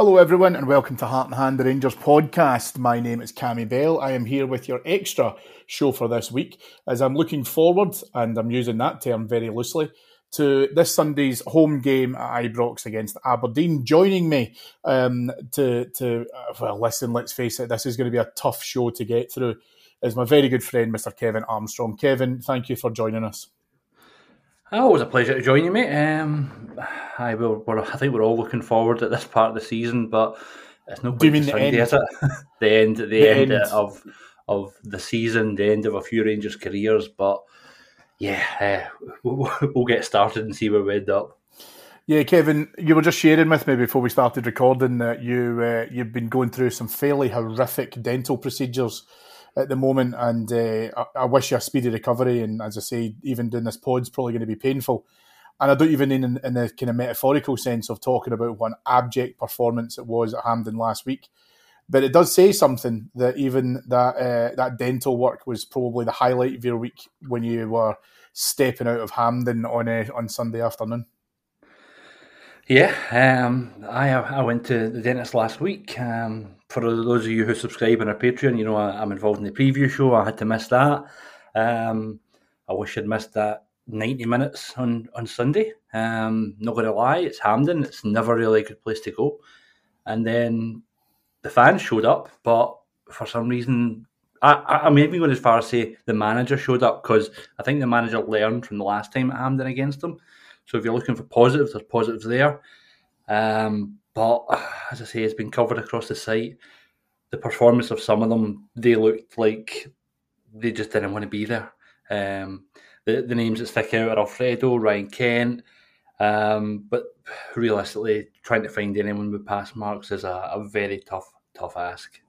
Hello, everyone, and welcome to Heart and Hand, the Rangers podcast. My name is Cammy Bell. I am here with your extra show for this week as I'm looking forward, and I'm using that term very loosely, to this Sunday's home game at Ibrox against Aberdeen. Joining me um, to, to uh, well, listen, let's face it, this is going to be a tough show to get through, is my very good friend, Mr. Kevin Armstrong. Kevin, thank you for joining us. Oh, it was a pleasure to join you, mate. Um, I will. I think we're all looking forward at this part of the season, but it's not. Do you mean the end? Is it? the end. The, The end, end. of of the season. The end of a few Rangers' careers. But yeah, uh, we'll, we'll get started and see where we end up. Yeah, Kevin, you were just sharing with me before we started recording that you uh, you've been going through some fairly horrific dental procedures at the moment, and uh, I, I wish you a speedy recovery. And as I say, even doing this pod's probably going to be painful. And I don't even mean in, in the kind of metaphorical sense of talking about what an abject performance it was at Hampden last week. But it does say something that even that uh, that dental work was probably the highlight of your week when you were stepping out of Hampden on uh, on Sunday afternoon. Yeah, um, I I went to the dentist last week. Um, for those of you who subscribe on our Patreon, you know I, I'm involved in the preview show. I had to miss that. Um, I wish I'd missed that 90 minutes on, on Sunday. Um, not going to lie, it's Hampden. It's never really a good place to go. And then the fans showed up, but for some reason, I, I, I'm even going as far as say the manager showed up because I think the manager learned from the last time at Hampden against them. So if you're looking for positives, there's positives there. Um, but as I say, it's been covered across the site. The performance of some of them, they looked like they just didn't want to be there. Um, the, the names that stick out are Alfredo, Ryan Kent, um, but realistically, trying to find anyone with pass marks is a, a very tough, tough ask.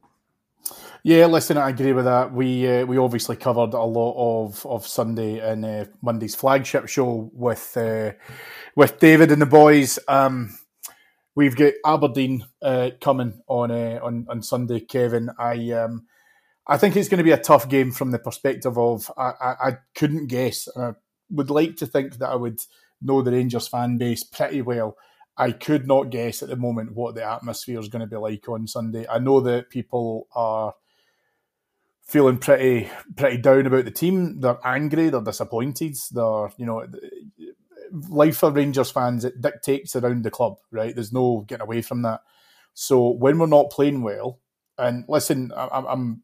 Yeah, listen, I agree with that. We uh, we obviously covered a lot of, of Sunday and uh, Monday's flagship show with uh, with David and the boys. Um, we've got Aberdeen uh, coming on uh, on on Sunday. Kevin, I um, I think it's going to be a tough game from the perspective of I, I, I couldn't guess. I would like to think that I would know the Rangers fan base pretty well. I could not guess at the moment what the atmosphere is going to be like on Sunday. I know that people are feeling pretty pretty down about the team. They're angry. They're disappointed. They're you know life for Rangers fans it dictates around the club. Right, there's no getting away from that. So when we're not playing well, and listen, I'm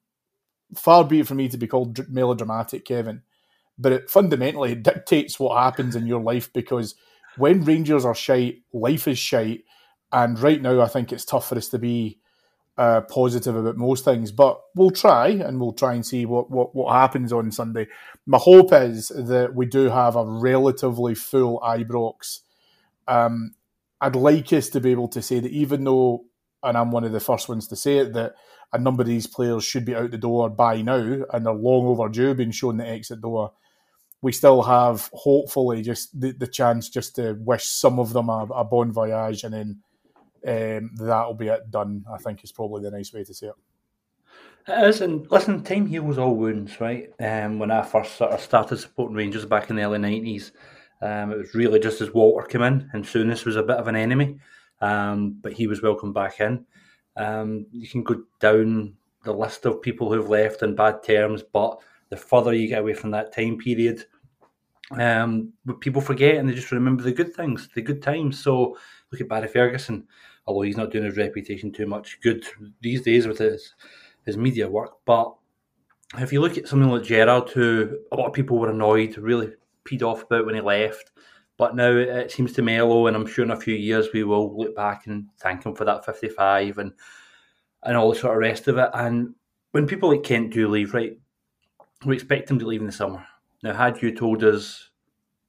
far be it for me to be called melodramatic, Kevin, but it fundamentally dictates what happens in your life because when Rangers are shite, life is shite. And right now, I think it's tough for us to be uh, positive about most things. But we'll try and we'll try and see what, what, what happens on Sunday. My hope is that we do have a relatively full Ibrox. Um, I'd like us to be able to say that even though, and I'm one of the first ones to say it, that a number of these players should be out the door by now and they're long overdue being shown the exit door. We still have, hopefully, just the, the chance just to wish some of them a, a bon voyage and then um, that'll be it done. I think is probably the nice way to say it. It is, and listen, time heals all wounds, right? Um, when I first sort of started supporting Rangers back in the early nineties, um, it was really just as Walter came in, and Souness was a bit of an enemy, um, but he was welcomed back in. Um, you can go down the list of people who've left in bad terms, but the further you get away from that time period, um, people forget and they just remember the good things, the good times. So look at Barry Ferguson, although he's not doing his reputation too much good these days with his his media work. But if you look at something like Gerrard, who a lot of people were annoyed, really peed off about when he left, but now it seems to mellow, and I'm sure in a few years we will look back and thank him for that 55 and and all the sort of rest of it. And when people like Kent do leave, right, we expect him to leave in the summer. Now, had you told us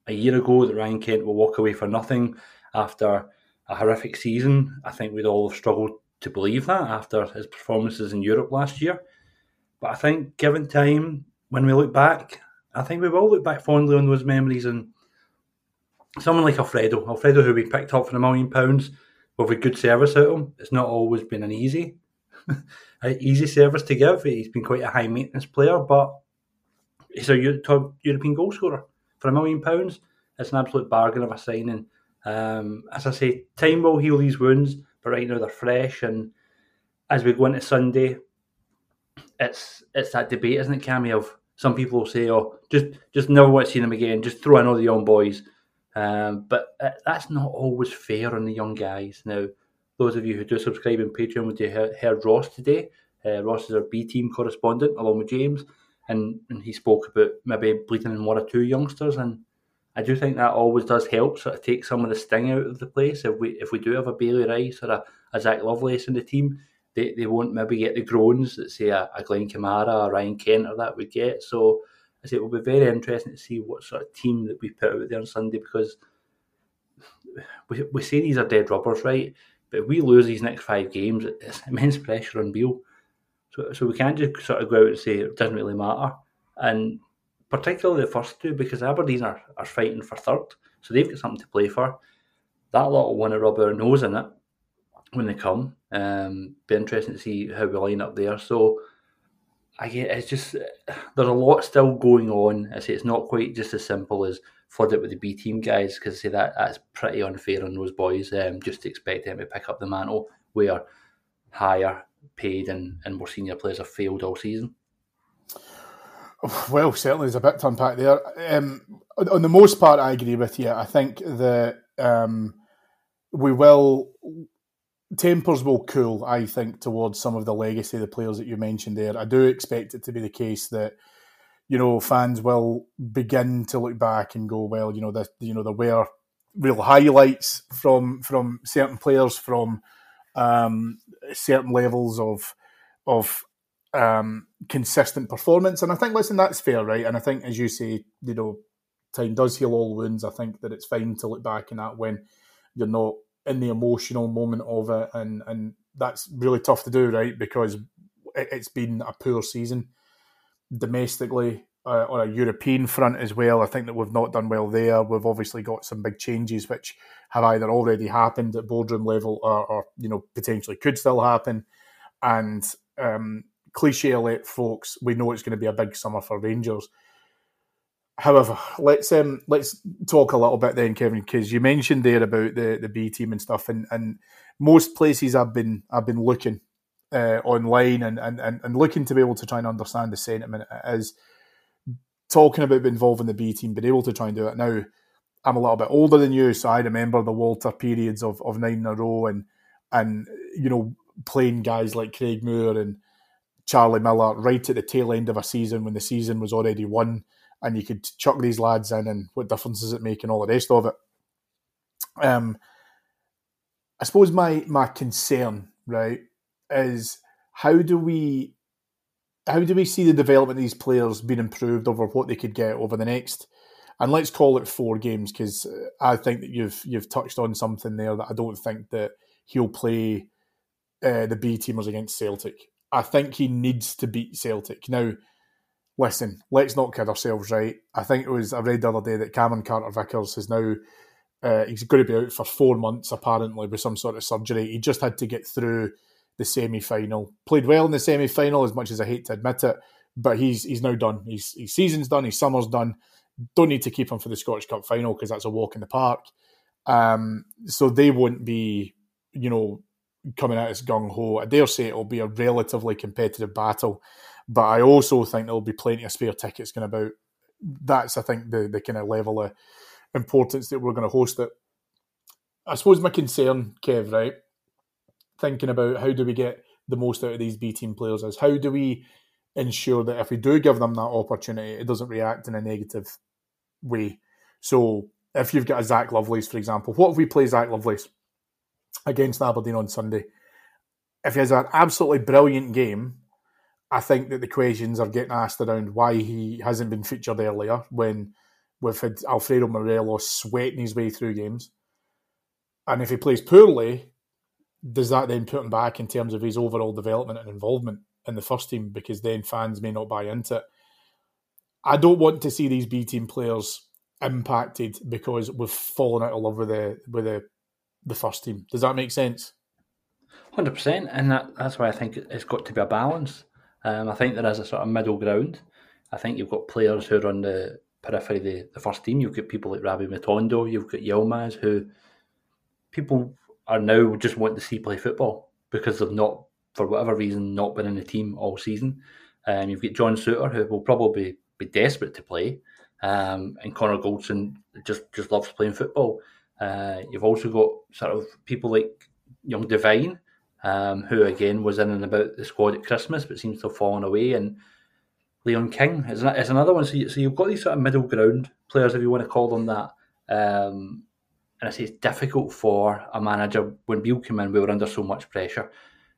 a year ago that Ryan Kent will walk away for nothing after a horrific season, I think we'd all have struggled to believe that after his performances in Europe last year. But I think, given time, when we look back, I think we will look back fondly on those memories. And someone like Alfredo, Alfredo, who we picked up for a million pounds with a good service out of him, it's not always been an easy, easy service to give. He's been quite a high maintenance player, but he's a top European goal scorer for a million pounds. It's an absolute bargain of a signing. Um, as I say, time will heal these wounds, but right now they're fresh. And as we go into Sunday, it's it's that debate, isn't it, Cammy? Of some people will say, "Oh, just just never want to see them again. Just throw in all the young boys." Um, but uh, that's not always fair on the young guys. Now, those of you who do subscribe on Patreon would have heard Ross today. Uh, Ross is our B team correspondent along with James, and, and he spoke about maybe bleeding in one or two youngsters. And I do think that always does help sort of take some of the sting out of the place. If we if we do have a Bailey Rice or a, a Zak Lovelace in the team, they, they won't maybe get the groans that say a, a Glenn Kamara or Ryan Kent or that would get. So I say it will be very interesting to see what sort of team that we put out there on Sunday because we, we say these are dead rubbers, right? But if we lose these next five games, it's immense pressure on Beale. So, we can't just sort of go out and say it doesn't really matter. And particularly the first two, because Aberdeen are, are fighting for third, so they've got something to play for. That lot will want to rub our nose in it when they come. Um, be interesting to see how we line up there. So I get it's just there's a lot still going on. I say it's not quite just as simple as flood it with the B team guys because I say that that's pretty unfair on those boys. Um, just to expect them to pick up the mantle where higher paid and, and more senior players have failed all season. Well, certainly there's a bit to unpack there. Um, on the most part, I agree with you. I think that um, we will tempers will cool. I think towards some of the legacy of the players that you mentioned there. I do expect it to be the case that you know fans will begin to look back and go, well, you know, the you know there were real highlights from from certain players from um, certain levels of of um, consistent performance. And I think, listen, that's fair, right? And I think, as you say, you know, time does heal all wounds. I think that it's fine to look back in that when you're not in the emotional moment of it, and and that's really tough to do, right? Because it, has been a poor season domestically. Uh, on a European front as well, I think that we've not done well there. We've obviously got some big changes which have either already happened at boardroom level or, or you know potentially could still happen. And um, cliche elite folks, we know it's going to be a big summer for Rangers. However, let's um, let's talk a little bit then, Kevin, because you mentioned there about the, the B team and stuff, and, and most places I've been I've been looking uh, online and, and, and looking to be able to try and understand the sentiment as talking about involving the B team, being able to try and do it now. I'm a little bit older than you, so I remember the Walter periods of, of nine in a row and and you know playing guys like Craig Moore and Charlie Miller right at the tail end of a season when the season was already won, and you could chuck these lads in, and what difference does it make, and all the rest of it. Um, I suppose my my concern, right, is how do we how do we see the development of these players being improved over what they could get over the next and let's call it four games because I think that you've you've touched on something there that I don't think that he'll play uh, the B teamers against Celtic. I think he needs to beat Celtic now. Listen, let's not kid ourselves, right? I think it was I read the other day that Cameron Carter Vickers is now uh, he's going to be out for four months apparently with some sort of surgery. He just had to get through the semi final. Played well in the semi final, as much as I hate to admit it, but he's he's now done. He's his season's done. His summer's done. Don't need to keep him for the Scottish Cup final because that's a walk in the park. Um, so they won't be, you know, coming out as gung ho. I dare say it will be a relatively competitive battle, but I also think there'll be plenty of spare tickets going about. That's I think the the kind of level of importance that we're going to host it. I suppose my concern, Kev, right, thinking about how do we get the most out of these B team players is how do we ensure that if we do give them that opportunity, it doesn't react in a negative way. So if you've got a Zak Lovelace, for example, what if we play Zak Lovelace against Aberdeen on Sunday? If he has an absolutely brilliant game, I think that the questions are getting asked around why he hasn't been featured earlier when we've had Alfredo Morelos sweating his way through games. And if he plays poorly, does that then put him back in terms of his overall development and involvement in the first team? Because then fans may not buy into it. I don't want to see these B team players impacted because we've fallen out of love with the with the the first team. Does that make sense? Hundred percent, and that, that's why I think it's got to be a balance. Um, I think there is a sort of middle ground. I think you've got players who are on the periphery the, the first team. You've got people like Rabbi Matondo, you've got Yilmaz, who people are now just wanting to see play football because they've not, for whatever reason, not been in the team all season. Um, you've got John Souttar, who will probably be desperate to play, um, and Connor Goldson just, just loves playing football. Uh, you've also got sort of people like Young Devine, um, who again was in and about the squad at Christmas, but seems to have fallen away. And Leon King is, is another one. So, you, so you've got these sort of middle ground players, if you want to call them that. Um, and I say it's difficult for a manager when Beale came in, we were under so much pressure.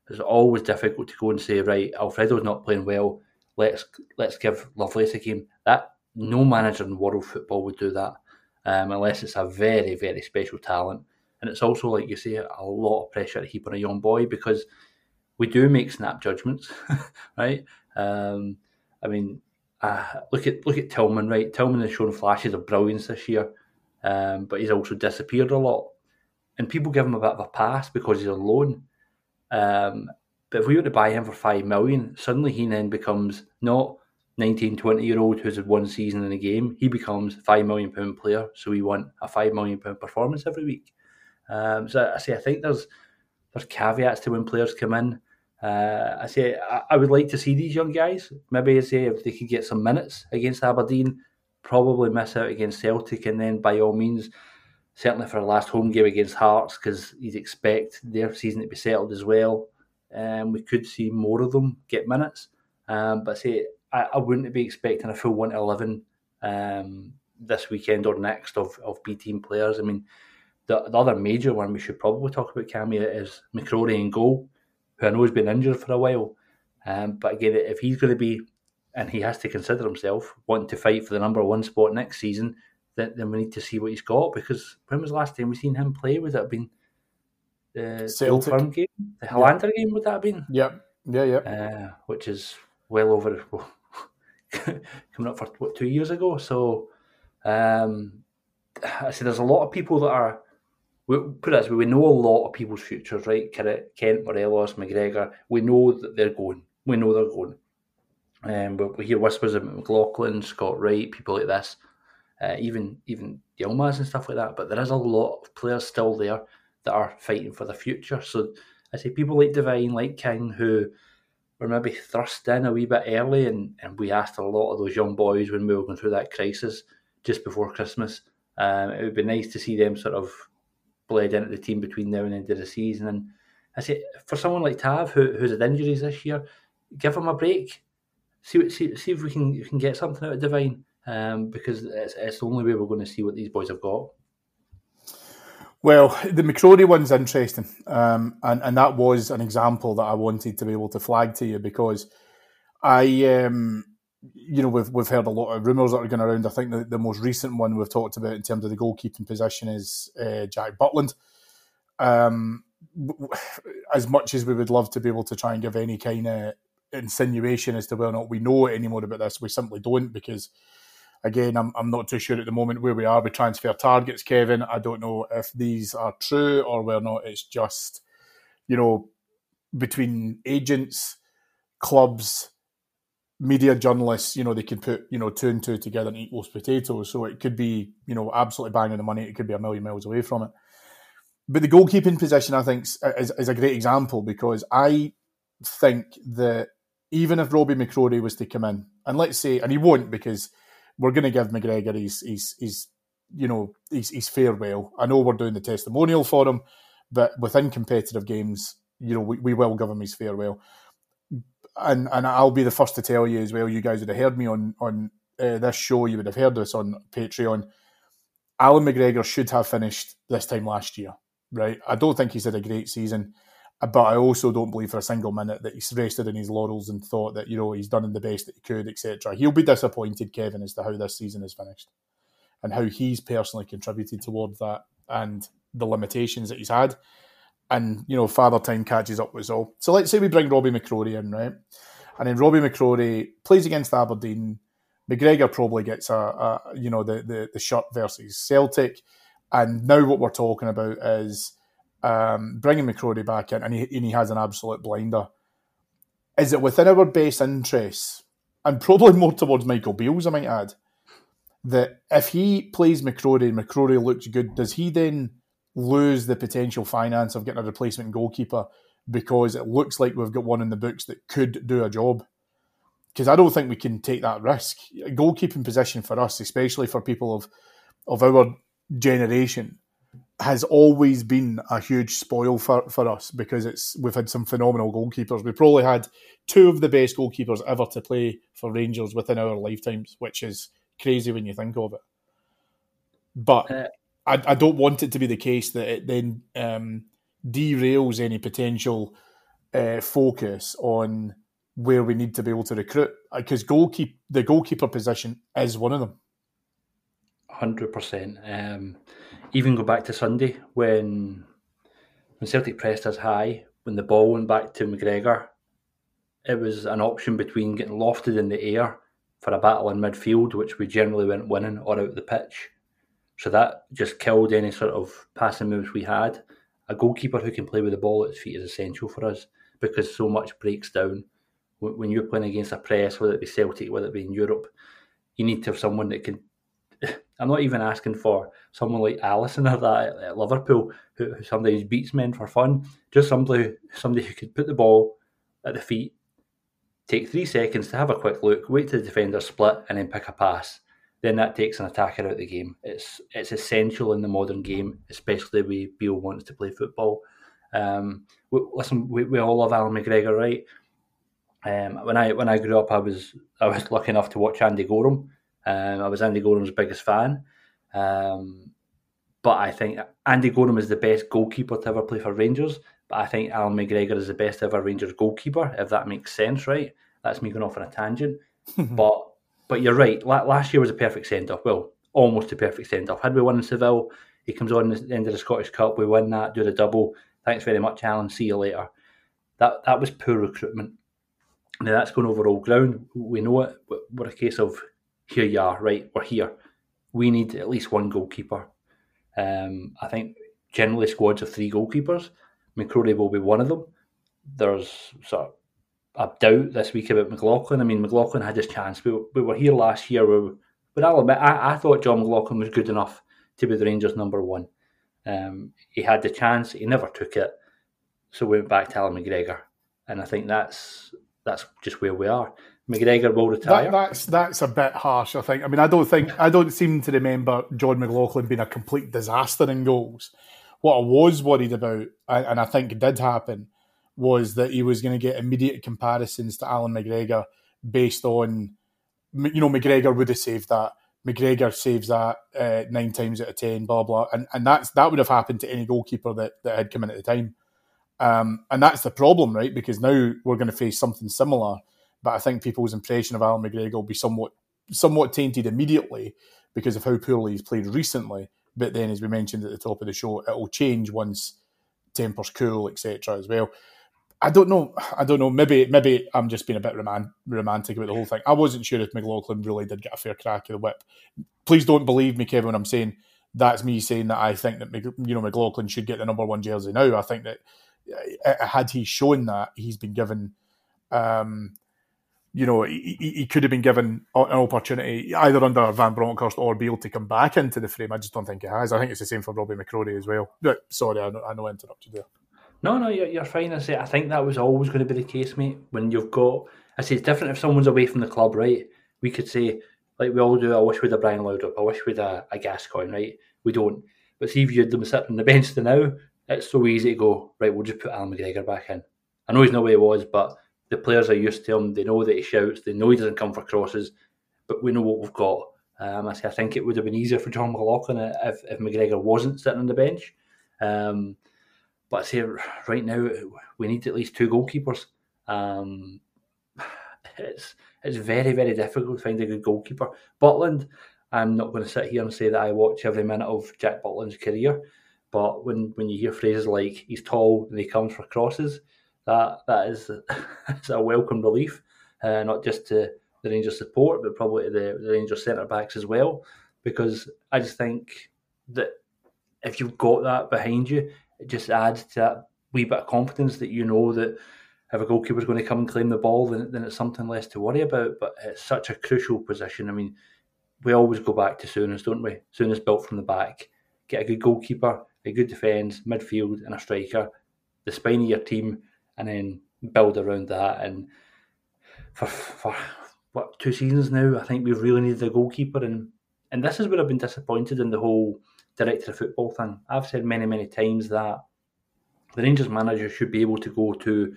It's always difficult to go and say, right, Alfredo's not playing well. Let's let's give Lovelace a game. That no manager in world football would do that, um, unless it's a very very special talent. And it's also like you say, a lot of pressure to heap on a young boy because we do make snap judgments, right? Um, I mean, uh, look at look at Tillman, right? Tillman has shown flashes of brilliance this year, um, but he's also disappeared a lot. And people give him a bit of a pass because he's on loan. Um, but if we were to buy him for five million, suddenly he then becomes not 19, 20 year old who's had one season in a game. He becomes five million pound player. So we want a five million pound performance every week. Um, so I say I think there's there's caveats to when players come in. Uh, I say I, I, would like to see these young guys. Maybe I say if they could get some minutes against Aberdeen, probably miss out against Celtic, and then by all means, certainly for the last home game against Hearts, because you'd expect their season to be settled as well. Um, we could see more of them get minutes. Um, but say I, I, wouldn't be expecting a full one eleven um, this weekend or next of, of B team players. I mean, the, the other major one we should probably talk about, Cammy, is McCrorie in goal who I know has been injured for a while. Um, but again, if he's going to be, and he has to consider himself wanting to fight for the number one spot next season, then, then we need to see what he's got. Because when was the last time we seen him play? Would that have been the Celtic game, the Helander yeah. game? Would that have been? Yep. Yeah, yeah. Uh, which is well over coming up for what two years ago. So um, I see there's a lot of people that are we put it this way, we know a lot of people's futures, right? Kent, Morelos, McGregor. We know that they're going. We know they're going. Um, but we hear whispers of McLaughlin, Scott Wright, people like this, uh, even even Yilmaz and stuff like that. But there is a lot of players still there that are fighting for the future. So I say people like Devine, like King, who were maybe thrust in a wee bit early, and, and we asked a lot of those young boys when we were going through that crisis just before Christmas. Um, it would be nice to see them sort of bled into the team between now and the end of the season. And I say for someone like Tav who, who's had injuries this year, give him a break. See what see, see if we can we can get something out of Devine. Um, because it's, it's the only way we're going to see what these boys have got. Well, the McCrorie one's interesting, um, and and that was an example that I wanted to be able to flag to you because I, um, you know, we've we've heard a lot of rumours that are going around. I think the, the most recent one we've talked about in terms of the goalkeeping position is uh, Jack Butland. Um, as much as we would love to be able to try and give any kind of insinuation as to whether or not we know anymore about this, we simply don't because again, I'm, I'm not too sure at the moment where we are with transfer targets, Kevin. I don't know if these are true or whether or not it's just, you know, between agents, clubs, media journalists, you know, they can put, you know, two and two together and equals potatoes. So it could be, you know, absolutely banging the money. It could be a million miles away from it. But the goalkeeping position, I think, is, is a great example because I think that even if Robbie McCrorie was to come in, and let's say, and he won't because we're going to give McGregor his, his, his you know, his, his farewell. I know we're doing the testimonial for him, but within competitive games, you know, we, we will give him his farewell. And and I'll be the first to tell you as well. You guys would have heard me on on uh, this show. You would have heard this on Patreon. Allan McGregor should have finished this time last year, right? I don't think he's had a great season. Uh, but I also don't believe for a single minute that he's rested in his laurels and thought that you know he's done the best that he could, etc. He'll be disappointed, Kevin, as to how this season is finished and how he's personally contributed towards that and the limitations that he's had. And you know, father time catches up with us all. So let's say we bring Robbie McCrorie in, right? And then Robbie McCrorie plays against Aberdeen. McGregor probably gets a, a you know the, the the shirt versus Celtic, and now what we're talking about is um, bringing McCrorie back in, and he, and he has an absolute blinder. Is it within our best interests, and probably more towards Michael Beale's, I might add, that if he plays McCrorie and McCrorie looks good, does he then lose the potential finance of getting a replacement goalkeeper because it looks like we've got one in the books that could do a job? Because I don't think we can take that risk. A goalkeeping position for us, especially for people of of our generation, has always been a huge spoil for, for us because it's we've had some phenomenal goalkeepers. We probably had two of the best goalkeepers ever to play for Rangers within our lifetimes, which is crazy when you think of it. But uh, I, I, don't want it to be the case that it then um, derails any potential uh, focus on where we need to be able to recruit because goalkeep the goalkeeper position is one of them. Hundred um, percent even go back to Sunday when when Celtic pressed us high, when the ball went back to McGregor, it was an option between getting lofted in the air for a battle in midfield, which we generally went winning, or out of the pitch. So that just killed any sort of passing moves we had. A goalkeeper who can play with the ball at his feet is essential for us because so much breaks down when you're playing against a press, whether it be Celtic, whether it be in Europe. You need to have someone that can I'm not even asking for someone like Alisson or that at Liverpool who, who sometimes beats men for fun. Just somebody somebody who could put the ball at the feet, take three seconds to have a quick look, wait till the defender split, and then pick a pass. Then that takes an attacker out of the game. It's it's essential in the modern game, especially the way Beale wants to play football. Um, we, listen, we, we all love Allan McGregor, right? Um, when I when I grew up, I was I was lucky enough to watch Andy Goram um, I was Andy Goram's biggest fan. Um, but I think Andy Goram is the best goalkeeper to ever play for Rangers. But I think Allan McGregor is the best ever Rangers goalkeeper, if that makes sense, right? That's me going off on a tangent. but but you're right. last year was a perfect send off. Well, almost a perfect send off. Had we won in Seville, he comes on at the end of the Scottish Cup. We win that, do the double. Thanks very much, Allan. See you later. That that was poor recruitment. Now that's going over all ground. We know it. We're a case of here you are, right? We're here. We need at least one goalkeeper. Um, I think generally squads of three goalkeepers. McCrorie will be one of them. There's sort of a doubt this week about McLaughlin. I mean, McLaughlin had his chance. We, we were here last year. We, but I'll admit, I, I thought John McLaughlin was good enough to be the Rangers' number one. Um, he had the chance. He never took it. So we went back to Allan McGregor. And I think that's that's just where we are. McGregor will retire. That, that's that's a bit harsh. I think. I mean, I don't think I don't seem to remember John McLaughlin being a complete disaster in goals. What I was worried about, and I think did happen, was that he was going to get immediate comparisons to Allan McGregor based on, you know, McGregor would have saved that. McGregor saves that uh, nine times out of ten, blah blah, and and that's that would have happened to any goalkeeper that, that had come in at the time, um, and that's the problem, right? Because now we're going to face something similar, but I think people's impression of Allan McGregor will be somewhat somewhat tainted immediately because of how poorly he's played recently. But then, as we mentioned at the top of the show, it will change once tempers cool, etc. As well. I don't know. I don't know. Maybe maybe I'm just being a bit roman- romantic about the whole thing. I wasn't sure if McLaughlin really did get a fair crack of the whip. Please don't believe me, Kevin. When I'm saying that's me saying that I think that you know McLaughlin should get the number one jersey now. I think that uh, had he shown that he's been given, um, you know, he, he, could have been given an opportunity either under Van Bronckhorst or Beale to come back into the frame. I just don't think he has. I think it's the same for Robbie McCrorie as well. But, sorry, I know, I know I interrupted there. No, no, you're, you're fine. I say I think that was always going to be the case, mate. When you've got, I say it's different if someone's away from the club, right? We could say like we all do. I wish we'd a Brian Laudrup. I wish we'd a, a Gascoigne, right? We don't. But see if you had them sitting on the bench to now, it's so easy to go right. We'll just put Allan McGregor back in. I know he's not where he was, but the players are used to him. They know that he shouts. They know he doesn't come for crosses. But we know what we've got. Um, I think it would have been easier for John McLaughlin if, if McGregor wasn't sitting on the bench. Um, but I say right now we need at least two goalkeepers. Um, it's it's very very difficult to find a good goalkeeper. Butland, I'm not going to sit here and say that I watch every minute of Jack Butland's career, but when when you hear phrases like he's tall and he comes for crosses, that that is a welcome relief, uh, not just to the Rangers support, but probably to the, the Rangers centre backs as well, because I just think that if you've got that behind you, it just adds to that wee bit of confidence that you know that if a goalkeeper's going to come and claim the ball, then, then it's something less to worry about. But it's such a crucial position. I mean, we always go back to Souness, don't we? Souness built from the back. Get a good goalkeeper, a good defence, midfield, and a striker, the spine of your team, and then build around that. And for, for what two seasons now, I think we've really needed a goalkeeper, and and this is where I've been disappointed in the whole director of football thing. I've said many, many times that the Rangers manager should be able to go to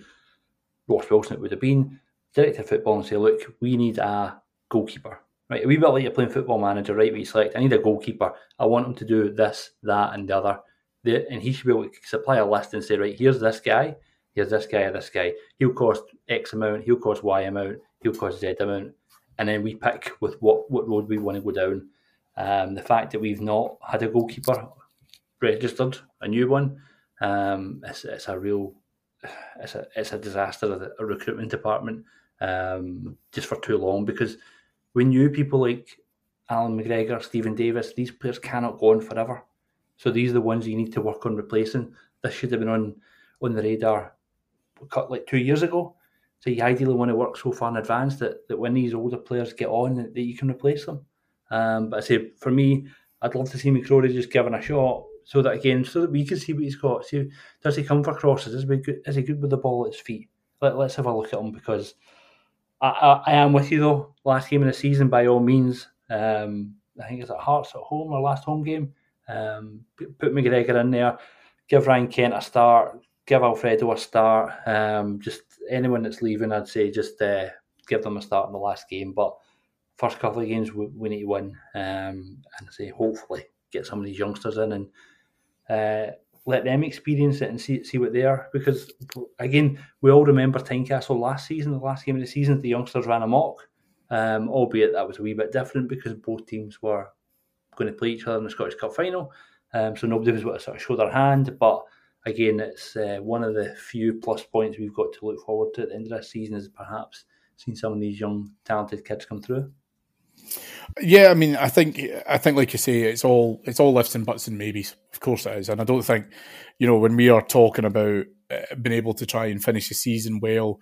Ross Wilson, it would have been, director of football and say, look, we need a goalkeeper. Right, a wee bit like you're playing football manager, right? We select, I need a goalkeeper. I want him to do this, that, and the other. The, And he should be able to supply a list and say, right, here's this guy, here's this guy, or this guy. He'll cost X amount, he'll cost Y amount, he'll cost Z amount. And then we pick with what, what road we want to go down. Um, the fact that we've not had a goalkeeper registered, a new one, um, it's, it's a real, it's a it's a disaster of the recruitment department um, just for too long because we knew people like Allan McGregor, Steven Davis, these players cannot go on forever. So these are the ones you need to work on replacing. This should have been on on the radar cut like two years ago. So you ideally want to work so far in advance that, that when these older players get on that, that you can replace them. Um, but I say for me, I'd love to see McCrorie just given a shot so that again, so that we can see what he's got. See, does he come for crosses? Is he good, is he good with the ball at his feet? Let, us have a look at him because I, I, I, am with you though. Last game of the season, by all means. Um, I think it's at Hearts at home our last home game. Um, put McGregor in there, give Ryan Kent a start, give Alfredo a start. Um, just anyone that's leaving, I'd say just uh, give them a start in the last game. But first couple of games we, we need to win, um, and say hopefully get some of these youngsters in and uh, let them experience it and see see what they are. Because again, we all remember Tynecastle last season, the last game of the season, the youngsters ran amok. Um, albeit that was a wee bit different because both teams were going to play each other in the Scottish Cup final. Um, so nobody was able to sort of show their hand. But again, it's uh, one of the few plus points we've got to look forward to at the end of this season is perhaps seeing some of these young talented kids come through. Yeah, I mean, I think I think like you say, it's all it's all lifts and butts and maybes. Of course it is, and I don't think you know when we are talking about uh, being able to try and finish the season well.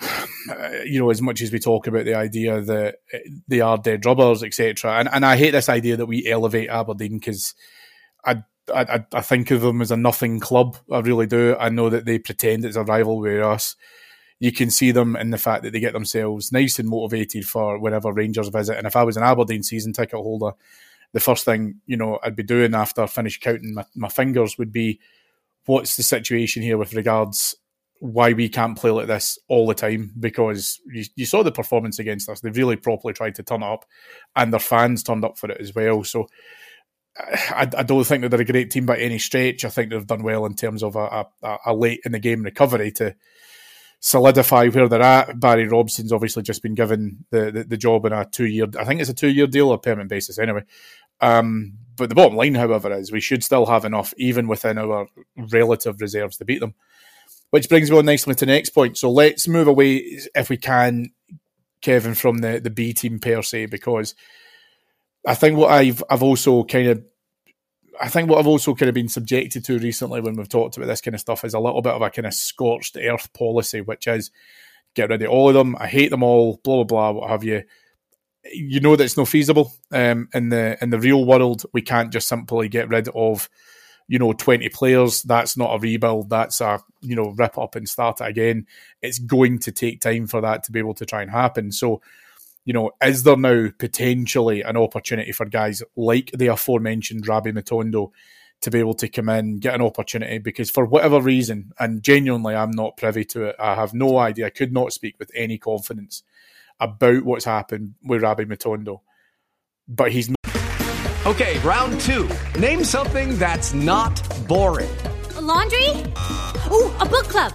You know, as much as we talk about the idea that uh, they are dead rubbers, etc., and and I hate this idea that we elevate Aberdeen because I, I I think of them as a nothing club. I really do. I know that they pretend it's a rival with us you can see them in the fact that they get themselves nice and motivated for whenever Rangers visit. And if I was an Aberdeen season ticket holder, the first thing you know I'd be doing after I finish counting my, my fingers would be, what's the situation here with regards why we can't play like this all the time because you, you saw the performance against us. They've really properly tried to turn up, and their fans turned up for it as well. So I, I don't think that they're a great team by any stretch. I think they've done well in terms of a, a, a late in the game recovery to solidify where they're at. Barry Robson's obviously just been given the, the, the job in a two year, I think it's a two year deal, a permanent basis anyway. Um, but the bottom line, however, is we should still have enough, even within our relative reserves, to beat them. Which brings me on nicely to the next point. So let's move away, if we can, Kevin, from the, the B team per se, because I think what I've I've also kind of I think what I've also kind of been subjected to recently when we've talked about this kind of stuff is a little bit of a kind of scorched earth policy, which is get rid of all of them. I hate them all. Blah blah blah. What have you? You know that it's not feasible. Um, in the in the real world, we can't just simply get rid of you know 20 players that's not a rebuild that's a you know rip up and start it again it's going to take time for that to be able to try and happen so you know, is there now potentially an opportunity for guys like the aforementioned Rabbi Matondo to be able to come in, get an opportunity? Because for whatever reason, and genuinely I'm not privy to it, I have no idea, I could not speak with any confidence about what's happened with Rabbi Matondo. But he's. not. Okay, round two. Name something that's not boring. A laundry? Ooh, a book club.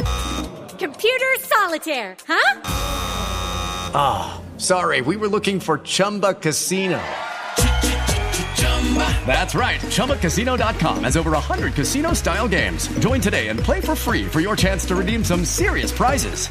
Computer solitaire, huh? Ah. Sorry, we were looking for Chumba Casino. That's right. ChumbaCasino.com has over 100 casino style games. Join today and play for free for your chance to redeem some serious prizes.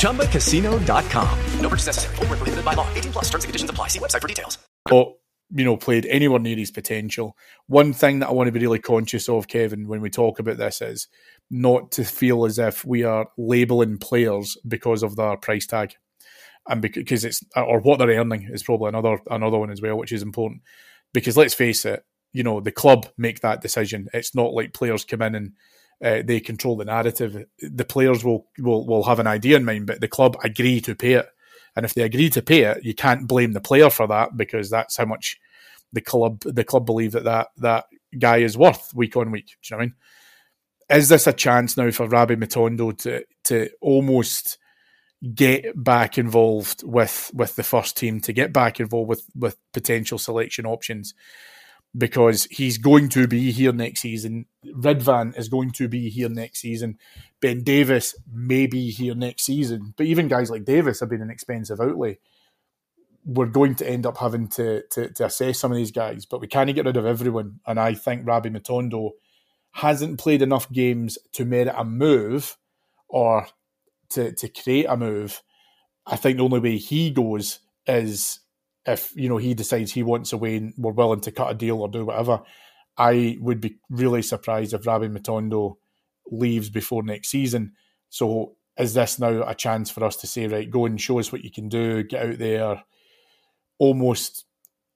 ChumbaCasino.com. No purchase necessary. Prohibited by law. 18 plus terms and conditions apply. See website for details. Oh, you know, played anywhere near his potential. One thing that I want to be really conscious of, Kevin, when we talk about this is not to feel as if we are labeling players because of their price tag and because it's or what they're earning is probably another another one as well, which is important. Because let's face it, you know the club make that decision. It's not like players come in and uh, they control the narrative. The players will, will will have an idea in mind, but the club agree to pay it. And if they agree to pay it, you can't blame the player for that because that's how much the club the club believe that that, that guy is worth week on week. Do you know what I mean? Is this a chance now for Rabbi Matondo to to almost get back involved with with the first team, to get back involved with with potential selection options, because he's going to be here next season. Ridvan is going to be here next season. Ben Davies may be here next season, but even guys like Davies have been an expensive outlay. We're going to end up having to, to, to assess some of these guys, but we can't get rid of everyone. And I think Rabbi Matondo hasn't played enough games to merit a move or to to create a move, I think the only way he goes is if you know he decides he wants away and we're willing to cut a deal or do whatever. I would be really surprised if Rabbi Matondo leaves before next season. So is this now a chance for us to say, right, go and show us what you can do, get out there, almost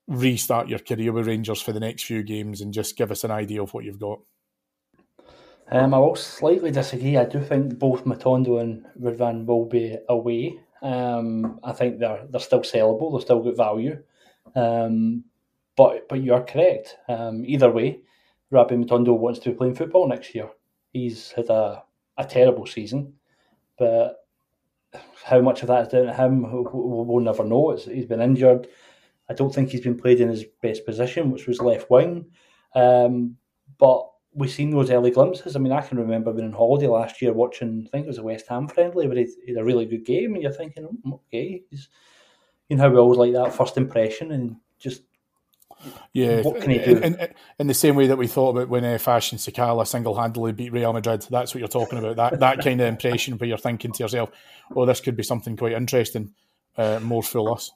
restart your career with Rangers for the next few games and just give us an idea of what you've got? Um, I will slightly disagree. I do think both Matondo and Ridvan will be away. Um, I think they're they're still sellable. They're still good value. Um, but but you are correct. Um, either way, Rabbi Matondo wants to be playing football next year. He's had a, a terrible season, but how much of that is down to him, we'll, we'll never know. It's, he's been injured. I don't think he's been played in his best position, which was left wing. Um, but we've seen those early glimpses. I mean, I can remember being on holiday last year watching, I think it was a West Ham friendly, but he had a really good game, and you're thinking, oh, okay, he's, you know how we always like that first impression, and just yeah, what can he do? In, in, in the same way that we thought about when uh, Fashion Sakala single handedly beat Real Madrid, that's what you're talking about. That that kind of impression where you're thinking to yourself, "Oh, this could be something quite interesting." Uh, more full us.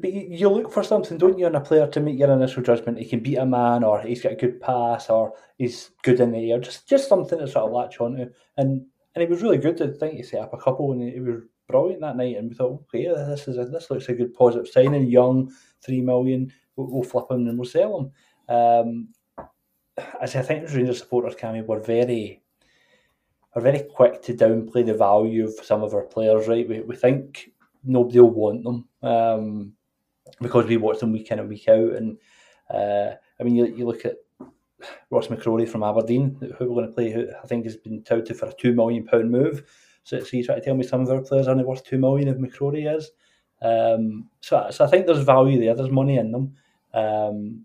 But you look for something, don't you, in a player to make your initial judgment? He can beat a man, or he's got a good pass, or he's good in the air. Just just something to sort of latch onto. And and it was really good. to think he set up a couple, and he was brilliant that night. And we thought, okay, this is a, this looks a good positive signing. Young, three million, we'll, we'll flip him and we'll sell him. Um, as I think Rangers supporters, Cammy, were very are very quick to downplay the value of some of our players. Right, we we think nobody will want them um, because we watch them week in and week out. And uh, I mean, you, you look at Ross McCrorie from Aberdeen, who we're going to play, who I think has been touted for a two million pound move. So, so you try to tell me some of our players are only worth two million if McCrorie is. Um, so, so I think there's value there. There's money in them. Um,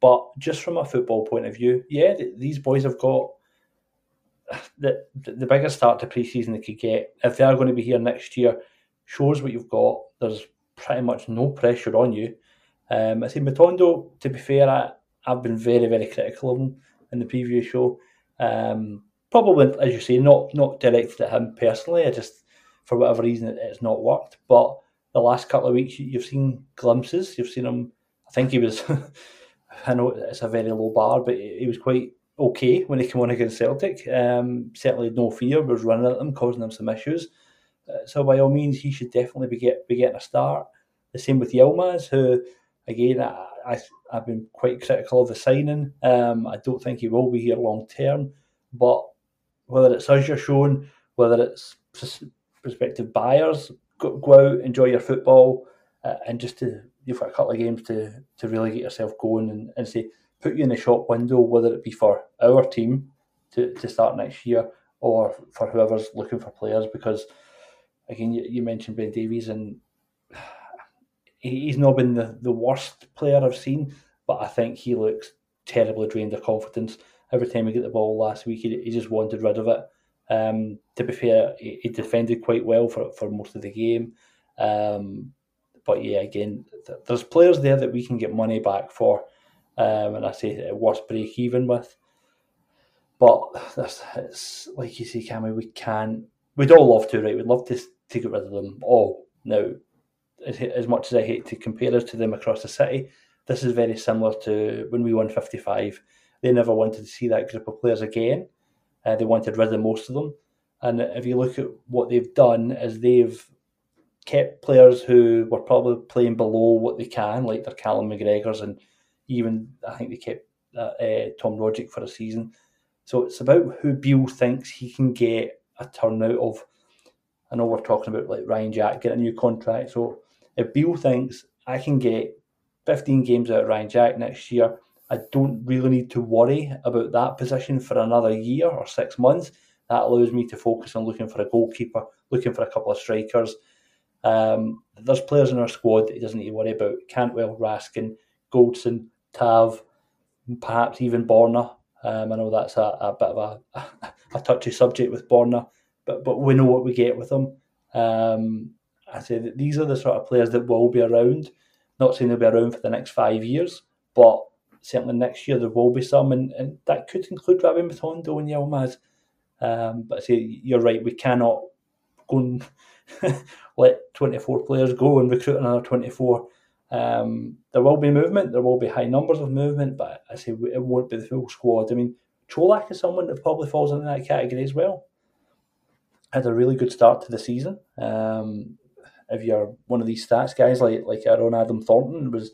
but just from a football point of view, yeah, th- these boys have got the the biggest start to pre-season they could get. If they are going to be here next year, shows what you've got. There's pretty much no pressure on you. Um, I say Matondo, to be fair, I, I've been very, very critical of him in the previous show. Um, probably, as you say, not not directed at him personally. I just, for whatever reason, it, it's not worked. But the last couple of weeks, you've seen glimpses. You've seen him. I think he was. I know it's a very low bar, but he was quite okay when he came on against Celtic. Um, certainly no fear, was running at them, causing them some issues. Uh, so by all means, he should definitely be, get, be getting a start. The same with Yilmaz, who again I, I have been quite critical of the signing. Um, I don't think he will be here long term, but whether it's us you're shown, whether it's prospective buyers, go, go out, enjoy your football, uh, and just to you've got a couple of games to to really get yourself going and, and say put you in the shop window, whether it be for our team to, to start next year or for whoever's looking for players. Because again, you, you mentioned Ben Davies, and he's not been the, the worst player I've seen, but I think he looks terribly drained of confidence. Every time he get the ball last week, he, he just wanted rid of it. Um, to be fair, he, he, defended quite well for, for most of the game. Um, but yeah, again, th- there's players there that we can get money back for um, and I say worst break even with. But this, it's like you say, Cammy, we can. We'd all love to, right? We'd love to to get rid of them all. Now, as, much as I hate to compare us to them across the city, this is very similar to when we won 55. They never wanted to see that group of players again. Uh, they wanted rid of most of them. And if you look at what they've done, is they've kept players who were probably playing below what they can, like their Callum McGregors and even I think they kept uh, uh, Tom Rogic for a season. So it's about who Beale thinks he can get a turnout of. I know we're talking about like Ryan Jack getting a new contract. So if Beale thinks I can get 15 games out of Ryan Jack next year, I don't really need to worry about that position for another year or six months. That allows me to focus on looking for a goalkeeper, looking for a couple of strikers. Um, there's players in our squad that he doesn't need to worry about. Cantwell, Raskin, Goldson, Tav, perhaps even Borna. Um, I know that's a, a bit of a, a, touchy subject with Borna, but but we know what we get with them. Um, I say that these are the sort of players that will be around. Not saying they'll be around for the next five years, but certainly next year there will be some, and, and that could include Rabbi Matondo and Yilmaz. Um, but I say you're right, we cannot go and let 24 players go and recruit another 24 um, there will be movement, there will be high numbers of movement, but I say it won't be the full squad. I mean, Čolak is someone that probably falls into that category as well. Had a really good start to the season. Um, if you're one of these stats guys like like Aaron Adam Thornton was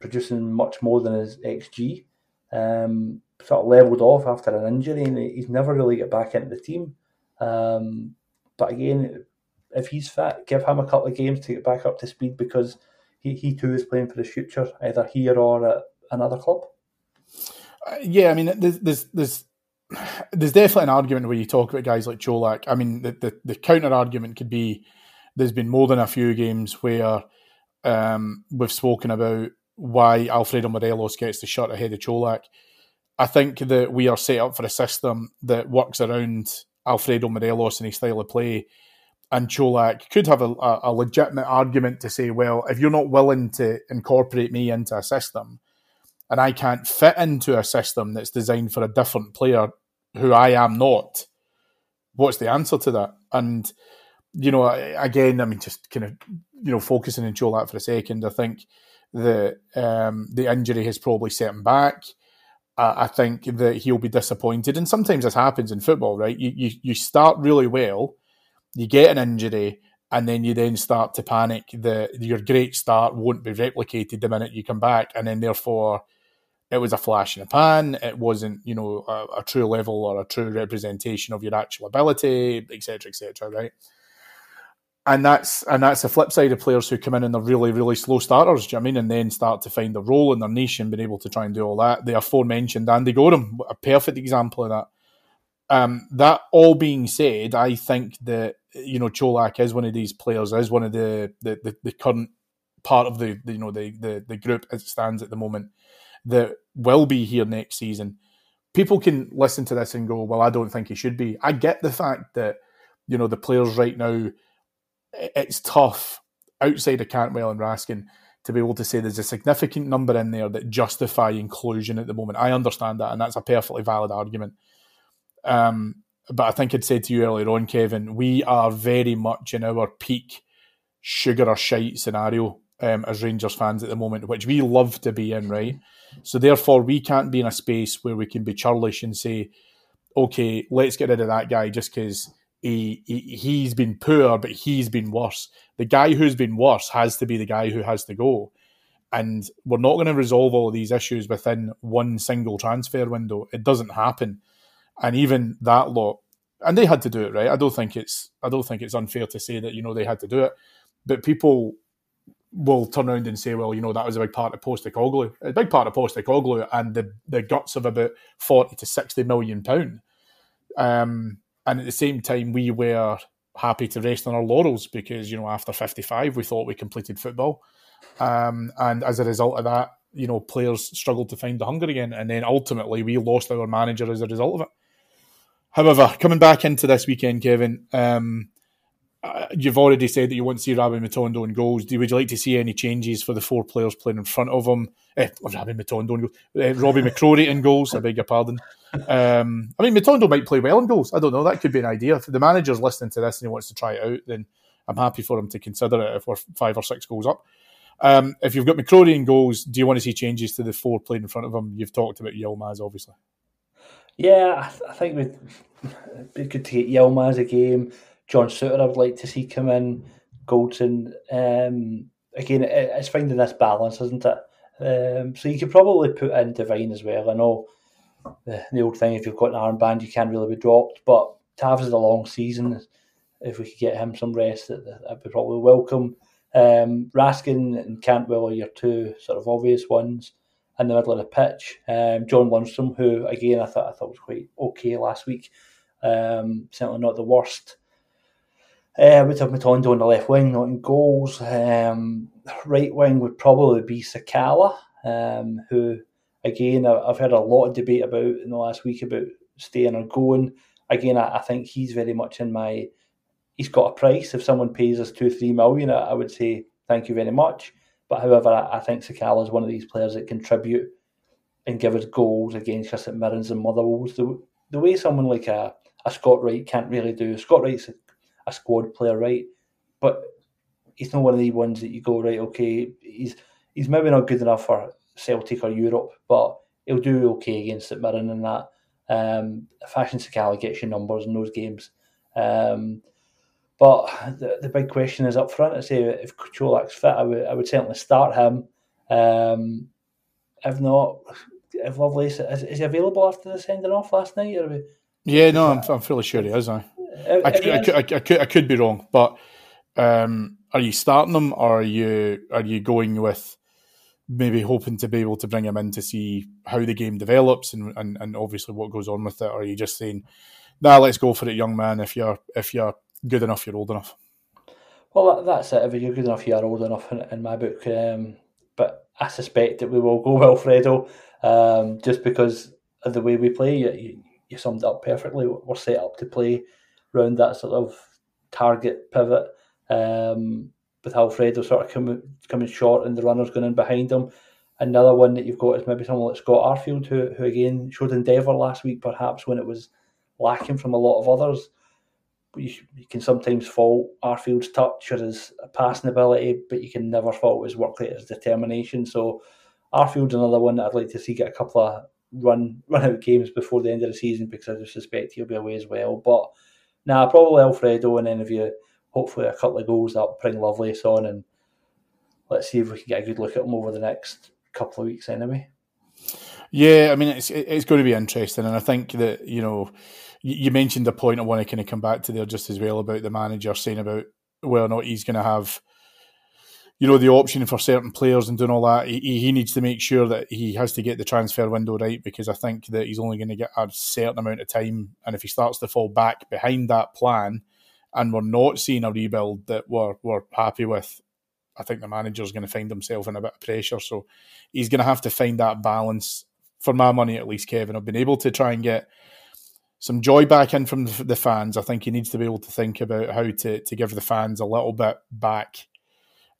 producing much more than his XG. Um, sort of levelled off after an injury, and he's never really get back into the team. Um, but again, if he's fit, give him a couple of games to get back up to speed because he, he too is playing for the future, either here or at another club. Uh, yeah, I mean, there's, there's there's there's definitely an argument where you talk about guys like Čolak. I mean, the, the, the counter argument could be there's been more than a few games where um, we've spoken about why Alfredo Morelos gets the shot ahead of Čolak. I think that we are set up for a system that works around Alfredo Morelos and his style of play and Čolak could have a, a, legitimate argument to say, well, if you're not willing to incorporate me into a system, and I can't fit into a system that's designed for a different player who I am not, what's the answer to that? And you know, again, I mean, just kind of you know, focusing on Čolak for a second, I think the um, the injury has probably set him back. Uh, I think that he'll be disappointed, and sometimes this happens in football, right? You you, you start really well you get an injury, and then you then start to panic that your great start won't be replicated the minute you come back, and then therefore it was a flash in the pan. It wasn't, you know, a, a true level or a true representation of your actual ability, etc., etc. right? and that's and that's the flip side of players who come in and they're really really slow starters. Do you know I mean? And then start to find a role in their niche and being able to try and do all that. The aforementioned Andy Goram, a perfect example of that. Um, that all being said, I think that you know Čolak is one of these players, is one of the the, the, the current part of the, the, you know the, the the group as it stands at the moment that will be here next season. People can listen to this and go, "Well, I don't think he should be." I get the fact that you know the players right now. It's tough outside of Cantwell and Raskin to be able to say there's a significant number in there that justify inclusion at the moment. I understand that, and that's a perfectly valid argument. Um, but I think I'd said to you earlier on, Kevin, we are very much in our peak sugar or shite scenario um, as Rangers fans at the moment, which we love to be in, right? So therefore, we can't be in a space where we can be churlish and say, okay, let's get rid of that guy just because he, he he's been poor, but he's been worse. The guy who's been worse has to be the guy who has to go. And we're not going to resolve all these issues within one single transfer window. It doesn't happen and even that lot, and they had to do it right. I don't think it's I don't think it's unfair to say that you know they had to do it, but people will turn around and say, well, you know, that was a big part of Postecoglou, a big part of Postecoglou, and the the guts of about forty to sixty million pound. Um, and at the same time, we were happy to rest on our laurels because you know after fifty five, we thought we completed football, um, and as a result of that, you know, players struggled to find the hunger again, and then ultimately we lost our manager as a result of it. However, coming back into this weekend, Kevin, um, uh, you've already said that you want to see Rabbi Matondo in goals. Do would you like to see any changes for the four players playing in front of him? Eh, Rabbi Matondo in goals. Eh, Robbie McCrorie in goals. I beg your pardon. Um, I mean, Matondo might play well in goals. I don't know. That could be an idea. If the manager's listening to this and he wants to try it out, then I'm happy for him to consider it if we're five or six goals up. Um, if you've got McCrorie in goals, do you want to see changes to the four playing in front of him? You've talked about Yilmaz, obviously. Yeah, I, th- I think we'd, it'd be good to get Yilmaz a game. John Souttar, I would like to see come in. Goldson. Um, again, it, it's finding this balance, isn't it? Um, so you could probably put in Devine as well. I know the, the old thing, if you've got an armband, you can't really be dropped. But Tavs is a long season. If we could get him some rest, that, that'd be probably welcome. Um, Raskin and Cantwell are your two sort of obvious ones in the middle of the pitch. Um, John Lundstram, who again I thought I thought was quite okay last week, um, certainly not the worst. Uh, would have Matondo on the left wing, not in goals. Um, right wing would probably be Sakala, um, who again I've heard a lot of debate about in the last week about staying or going. Again, I, I think he's very much in my he's got a price. If someone pays us two, three million, I, I would say thank you very much. But however, I, I think Sakala is one of these players that contribute and give us goals against us at Mirrens and Motherwells. The, the way someone like a, a Scott Wright can't really do. Scott Wright's a, squad player, right? But he's not one of the ones that you go, right, okay, he's he's maybe not good enough for Celtic or Europe, but he'll do okay against St Mirren and that. Um, Fashion Sakala gets you numbers in those games. Um, but the, the big question is up front. I say if Čolak's fit, I would I would certainly start him. Um, if not, if Lovelace is, is he available after the sending off last night? We, yeah, no, I'm, I'm fairly sure he is. I, I, I, could, I, could, I, could, I could be wrong, but um, are you starting him or are you are you going with maybe hoping to be able to bring him in to see how the game develops and, and, and obviously what goes on with it? Or are you just saying, nah, let's go for it, young man, if you're if you're good enough, you're old enough. Well, that's it. If you're good enough, you're old enough in, in my book. Um, but I suspect that we will go Wilfredo um, just because of the way we play. You, you, you, summed it up perfectly. We're set up to play around that sort of target pivot um, with Alfredo sort of coming, coming short and the runners going in behind him. Another one that you've got is maybe someone like Scott Arfield, who, who again showed endeavour last week, perhaps when it was lacking from a lot of others you, you can sometimes fault Arfield's touch or his passing ability, but you can never fault his work rate, his determination. So Arfield's another one that I'd like to see get a couple of run run out games before the end of the season because I suspect he'll be away as well. But nah, probably Alfredo, and then if you hopefully a couple of goals up, bring Lovelace on, and let's see if we can get a good look at him over the next couple of weeks anyway. Yeah, I mean it's it's going to be interesting, and I think that you know you mentioned a point I want to kind of come back to there just as well about the manager saying about whether or not he's going to have you know, the option for certain players and doing all that, he, he needs to make sure that he has to get the transfer window right because I think that he's only going to get a certain amount of time. And if he starts to fall back behind that plan and we're not seeing a rebuild that we're, we're happy with, I think the manager's going to find himself in a bit of pressure. So he's going to have to find that balance. For my money, at least, Kevin, I've been able to try and get some joy back in from the fans. I think he needs to be able to think about how to, to give the fans a little bit back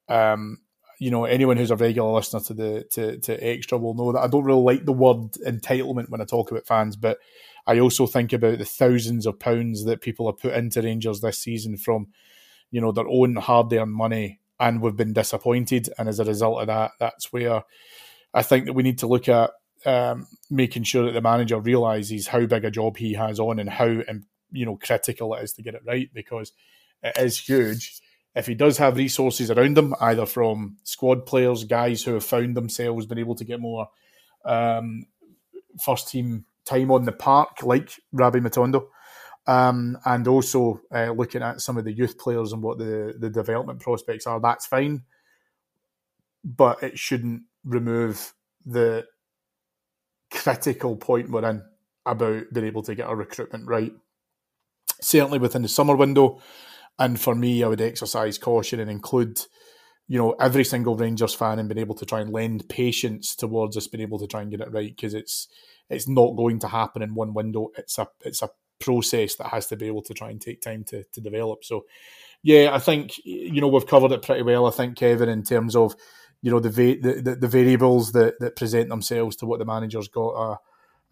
um, you know, anyone who's a regular listener to the to, to Extra will know that I don't really like the word entitlement when I talk about fans, but I also think about the thousands of pounds that people have put into Rangers this season from, you know, their own hard earned money, and we've been disappointed. And as a result of that, that's where I think that we need to look at um, making sure that the manager realizes how big a job he has on and how um, you know critical it is to get it right because it is huge if he does have resources around him, either from squad players, guys who have found themselves been able to get more um, first team time on the park, like Rabbi Matondo, um, and also uh, looking at some of the youth players and what the, the development prospects are, that's fine. But it shouldn't remove the critical point we're in about being able to get our recruitment right. Certainly within the summer window, and for me, I would exercise caution and include, you know, every single Rangers fan and being able to try and lend patience towards us being able to try and get it right because it's it's not going to happen in one window. It's a it's a process that has to be able to try and take time to to develop. So, yeah, I think you know we've covered it pretty well. I think Kevin in terms of you know the the, the, the variables that that present themselves to what the manager's got uh,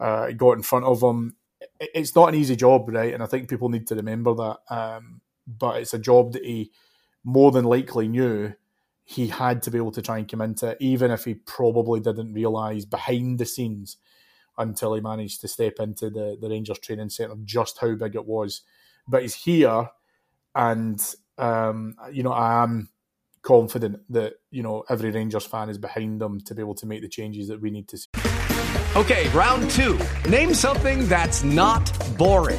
uh, got in front of them. It's not an easy job, right? And I think people need to remember that. Um, but it's a job that he more than likely knew he had to be able to try and come into, even if he probably didn't realise behind the scenes until he managed to step into the, the Rangers training centre just how big it was. But he's here, and um, you know I am confident that you know every Rangers fan is behind them to be able to make the changes that we need to see. Okay, round two. Name something that's not boring.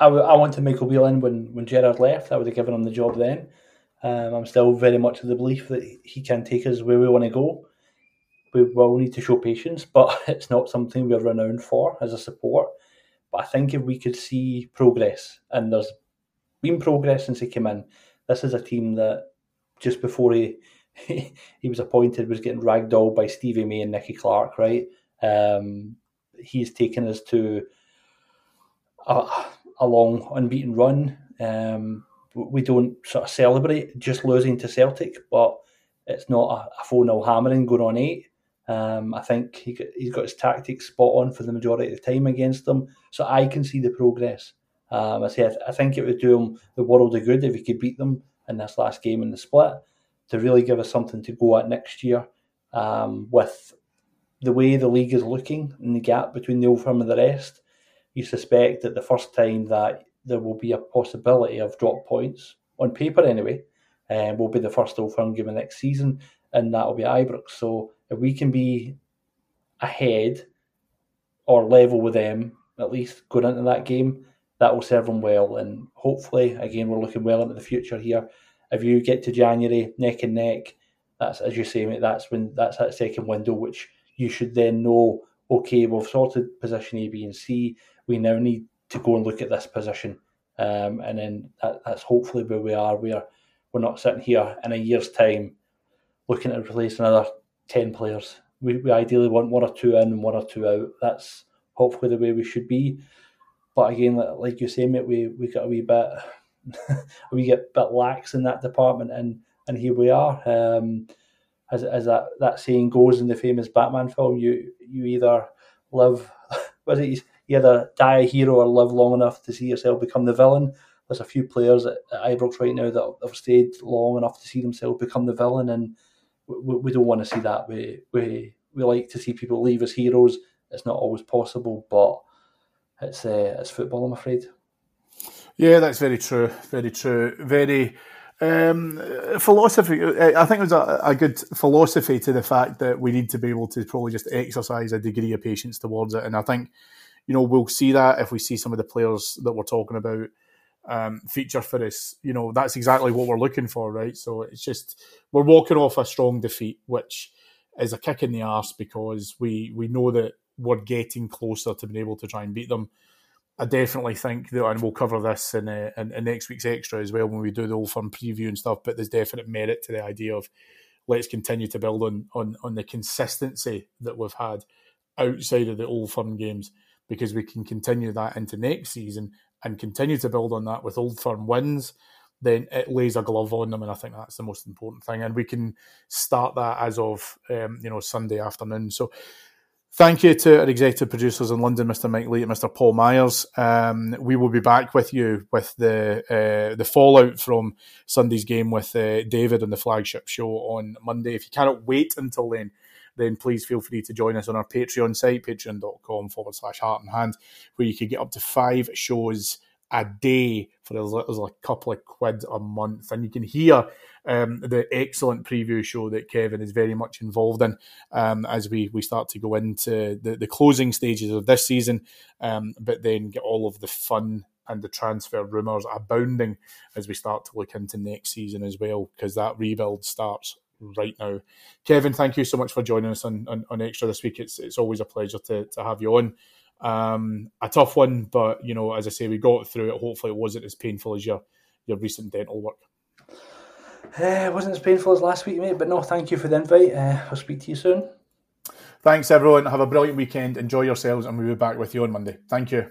I, I wanted Michael Whelan when, when Gerrard left. I would have given him the job then. Um, I'm still very much of the belief that he can take us where we want to go. We will need to show patience, but it's not something we're renowned for as a support. But I think if we could see progress, and there's been progress since he came in, this is a team that just before he he was appointed was getting ragdolled by Stevie May and Nicky Clark, right? Um, he's taken us to a, a long unbeaten run. Um, we don't sort of celebrate just losing to Celtic, but it's not a, a 4 0 hammering going on eight. Um, I think he he's got his tactics spot on for the majority of the time against them, so I can see the progress. Um, I say I, th- I, think it would do him the world of good if he could beat them in this last game in the split to really give us something to go at next year. Um, with the way the league is looking and the gap between the old firm and the rest, you suspect that the first time that there will be a possibility of drop points on paper anyway, um, will be the first Old Firm game of next season, and that will be Ibrox. So if we can be ahead or level with them, at least going into that game, that will serve them well. And hopefully, again, we're looking well into the future here. If you get to January neck and neck, that's as you say, mate. That's when that's that second window, which you should then know. Okay, we've sorted position A, B, and C we now need to go and look at this position. Um, and then that, that's hopefully where we are. We're we're not sitting here in a year's time looking at replace another ten players. We, we ideally want one or two in and one or two out. That's hopefully the way we should be. But again, like you say, mate, we we got a wee bit we get a bit lax in that department, and and here we are. Um, as as that, that saying goes in the famous Batman film, you you either live was it you either die a hero or live long enough to see yourself become the villain. there's a few players at, at Ibrox right now that have stayed long enough to see themselves become the villain, and we, we don't want to see that. We we we like to see people leave as heroes. It's not always possible, but it's uh, it's football, I'm afraid. Yeah, that's very true. Very true. Very um, philosophy. I think there's a, a, good philosophy to the fact that we need to be able to probably just exercise a degree of patience towards it. And I think, you know, we'll see that if we see some of the players that we're talking about um, feature for us. You know, that's exactly what we're looking for, right? So it's just we're walking off a strong defeat, which is a kick in the arse because we we know that we're getting closer to being able to try and beat them. I definitely think that, and we'll cover this in, uh, in, in, next week's extra as well when we do the Old Firm preview and stuff. But there's definite merit to the idea of let's continue to build on on on the consistency that we've had outside of the Old Firm games because we can continue that into next season and continue to build on that with Old Firm wins. Then it lays a glove on them, and I think that's the most important thing. And we can start that as of um, you know Sunday afternoon. So Thank you to our executive producers in London, Mr. Mike Lee and Mr. Paul Myers. Um, we will be back with you with the uh, the fallout from Sunday's game with uh, David on the flagship show on Monday. If you cannot wait until then, then please feel free to join us on our Patreon site, patreon.com forward slash heart and hand, where you can get up to five shows a day for as little as a couple of quid a month. And you can hear um, the excellent preview show that Kevin is very much involved in um, as we, we start to go into the, the closing stages of this season, um, but then get all of the fun and the transfer rumours abounding as we start to look into next season as well, because that rebuild starts right now. Kevin, thank you so much for joining us on, on, on Extra this week. It's, it's always a pleasure to, to have you on. Um, a tough one, but you know, as I say, we got through it. Hopefully, it wasn't as painful as your your recent dental work. Uh, it wasn't as painful as last week, mate. But no, thank you for the invite. Uh, I'll speak to you soon. Thanks, everyone. Have a brilliant weekend. Enjoy yourselves, and we'll be back with you on Monday. Thank you.